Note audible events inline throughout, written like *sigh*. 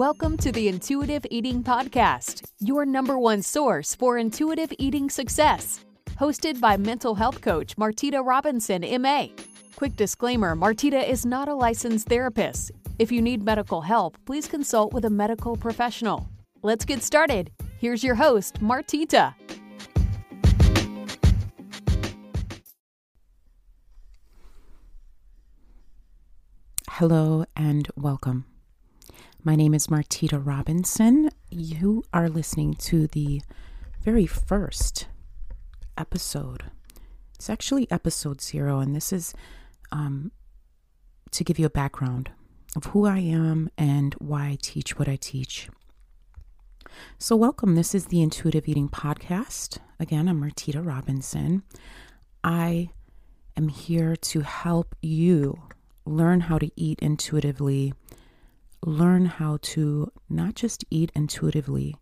Welcome to the Intuitive Eating Podcast, your number one source for intuitive eating success. Hosted by mental health coach Martita Robinson, MA. Quick disclaimer Martita is not a licensed therapist. If you need medical help, please consult with a medical professional. Let's get started. Here's your host, Martita. Hello and welcome. My name is Martita Robinson. You are listening to the very first episode. It's actually episode zero, and this is um, to give you a background of who I am and why I teach what I teach. So, welcome. This is the Intuitive Eating Podcast. Again, I'm Martita Robinson. I am here to help you learn how to eat intuitively learn how to not just eat intuitively,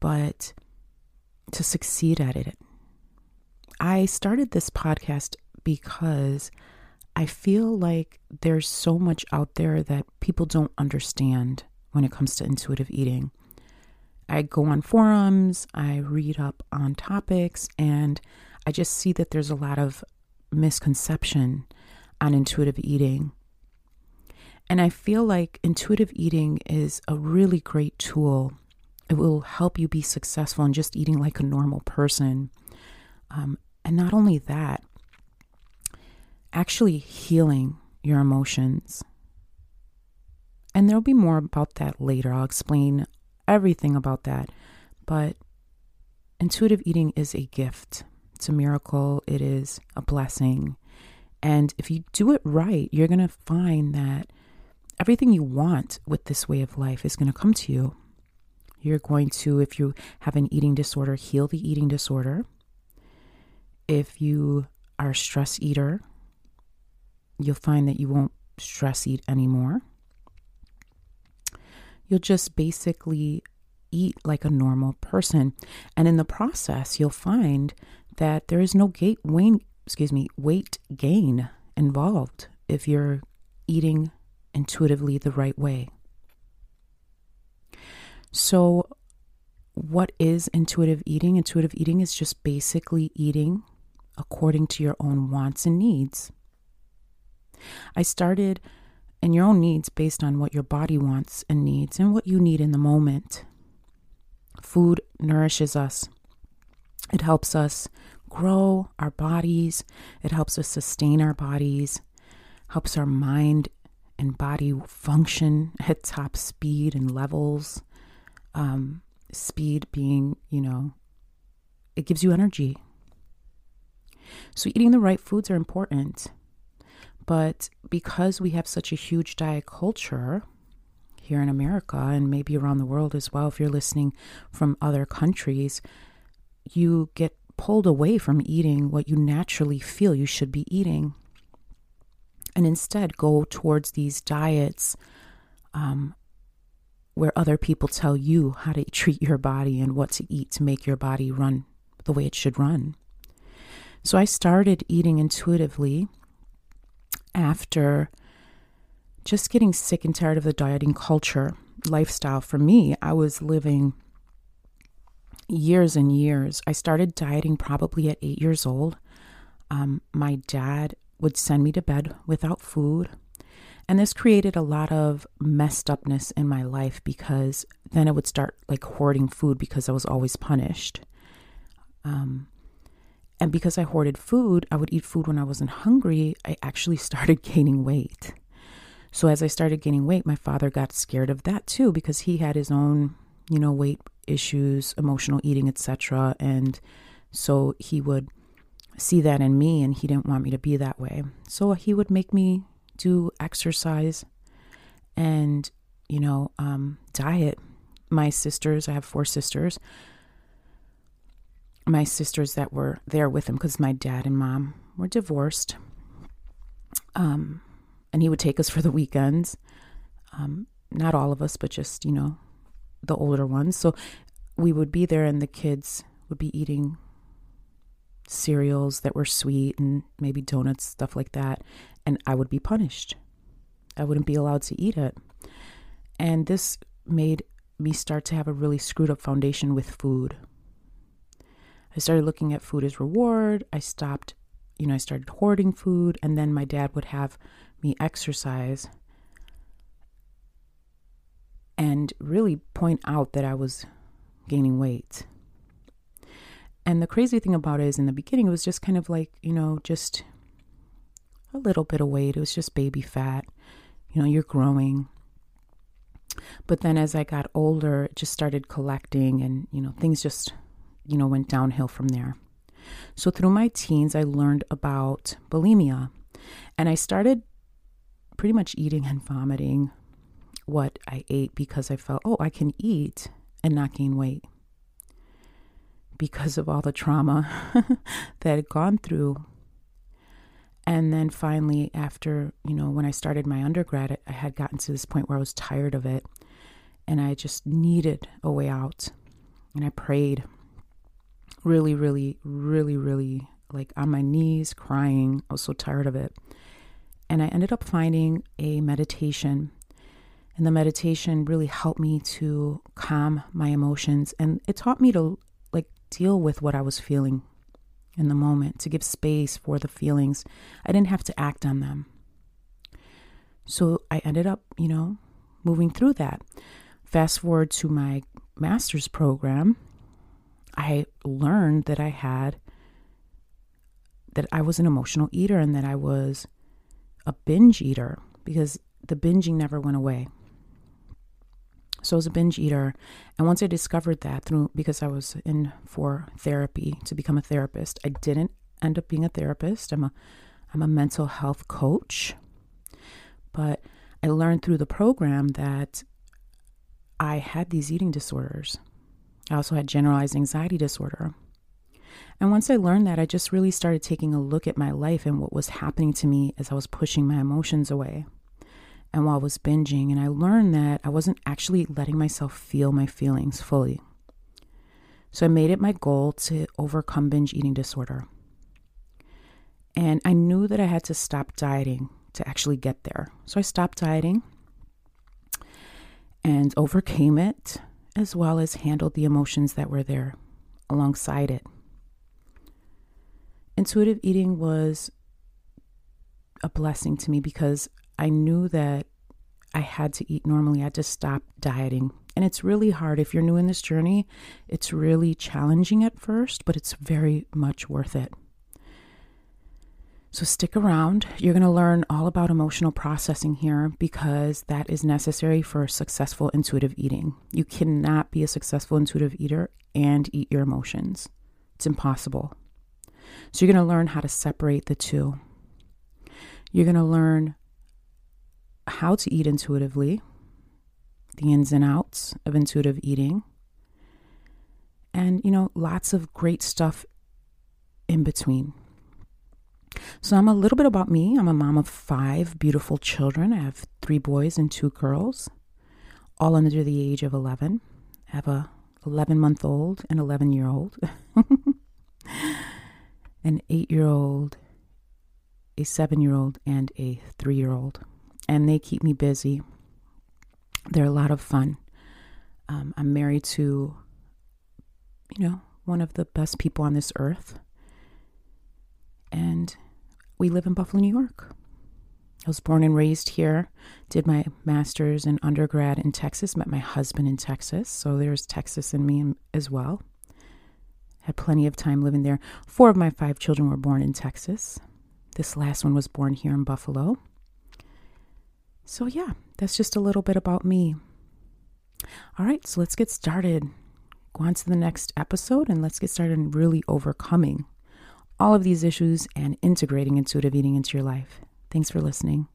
but to succeed at it. I started this podcast because I feel like there's so much out there that people don't understand when it comes to intuitive eating. I go on forums, I read up on topics, and I just see that there's a lot of misconception on intuitive eating. And I feel like intuitive eating is a really great tool. It will help you be successful in just eating like a normal person. Um, and not only that, actually healing your emotions. And there'll be more about that later. I'll explain everything about that. But intuitive eating is a gift, it's a miracle, it is a blessing. And if you do it right, you're going to find that everything you want with this way of life is going to come to you. You're going to, if you have an eating disorder, heal the eating disorder. If you are a stress eater, you'll find that you won't stress eat anymore. You'll just basically eat like a normal person. And in the process, you'll find that there is no gate weight, excuse me, weight gain involved if you're eating intuitively the right way. So, what is intuitive eating? Intuitive eating is just basically eating according to your own wants and needs. I started in your own needs based on what your body wants and needs and what you need in the moment. Food nourishes us, it helps us grow our bodies, it helps us sustain our bodies, helps our mind and body function at top speed and levels. Um, speed being, you know, it gives you energy. So, eating the right foods are important. But because we have such a huge diet culture here in America and maybe around the world as well, if you're listening from other countries, you get pulled away from eating what you naturally feel you should be eating and instead go towards these diets um, where other people tell you how to treat your body and what to eat to make your body run the way it should run. So I started eating intuitively after just getting sick and tired of the dieting culture lifestyle. For me, I was living years and years. I started dieting probably at eight years old. Um, my dad would send me to bed without food. And this created a lot of messed upness in my life because then I would start like hoarding food because I was always punished. Um, and because I hoarded food, I would eat food when I wasn't hungry. I actually *laughs* started gaining weight. So as I started gaining weight, my father got scared of that too because he had his own, you know, weight issues, emotional eating, etc. And so he would see that in me and he didn't want me to be that way. So he would make me do exercise and, you know, um, diet. My sisters, I have four sisters. My sisters that were there with him because my dad and mom were divorced. Um, and he would take us for the weekends. Um, not all of us, but just, you know, the older ones. So we would be there and the kids would be eating cereals that were sweet and maybe donuts, stuff like that. And I would be punished. I wouldn't be allowed to eat it. And this made me start to have a really screwed up foundation with food. I started looking at food as reward. I stopped, you know, I started hoarding food. And then my dad would have me exercise and really point out that I was gaining weight. And the crazy thing about it is, in the beginning, it was just kind of like, you know, just a little bit of weight. It was just baby fat. You know, you're growing. But then as I got older, it just started collecting and, you know, things just, you know, went downhill from there. So through my teens, I learned about bulimia. And I started pretty much eating and vomiting what I ate because I felt, oh, I can eat and not gain weight because of all the trauma *laughs* that I'd gone through. And then finally, after, you know, when I started my undergrad, I had gotten to this point where I was tired of it and I just needed a way out. And I prayed really, really, really, really like on my knees, crying. I was so tired of it. And I ended up finding a meditation. And the meditation really helped me to calm my emotions. And it taught me to deal with what I was feeling in the moment, to give space for the feelings. I didn't have to act on them. So I ended up, you know, moving through that. Fast forward to my master's program, I learned that I had that I was an emotional eater and that I was a binge eater because the binging never went away. So I was a binge eater. And once I discovered that through because I was in for therapy to become a therapist, I didn't end up being a therapist. I'm a I'm a mental health coach. But I learned through the program that I had these eating disorders. I also had generalized anxiety disorder. And once I learned that, I just really started taking a look at my life and what was happening to me as I was pushing my emotions away and while I was binging. And I learned that I wasn't actually letting myself feel my feelings fully. So I made it my goal to overcome binge eating disorder. And I knew that I had to stop dieting to actually get there. So I stopped dieting and overcame it, as well as handled the emotions that were there alongside it. Intuitive eating was a blessing to me because I knew that I had to eat normally. I had to stop dieting. And it's really hard. If you're new in this journey, it's really challenging at first, but it's very much worth it. So stick around. You're going to learn all about emotional processing here because that is necessary for successful intuitive eating. You cannot be a successful intuitive eater and eat your emotions, it's impossible. So you're going to learn how to separate the two. You're going to learn how to eat intuitively, the ins and outs of intuitive eating, and, you know, lots of great stuff in between. So, I'm a little bit about me. I'm a mom of five beautiful children. I have three boys and two girls, all under the age of 11. I have a 11 month old and 11 year old, *laughs* an eight year old, a seven year old, and a three year old. And they keep me busy. They're a lot of fun. Um, I'm married to, you know, one of the best people on this earth. And we live in Buffalo, New York. I was born and raised here, did my master's and undergrad in Texas, met my husband in Texas. So there's Texas in me as well. Had plenty of time living there. Four of my five children were born in Texas. This last one was born here in Buffalo. So, yeah, that's just a little bit about me. All right, so let's get started. Go on to the next episode and let's get started in really overcoming all of these issues and integrating intuitive eating into your life. Thanks for listening.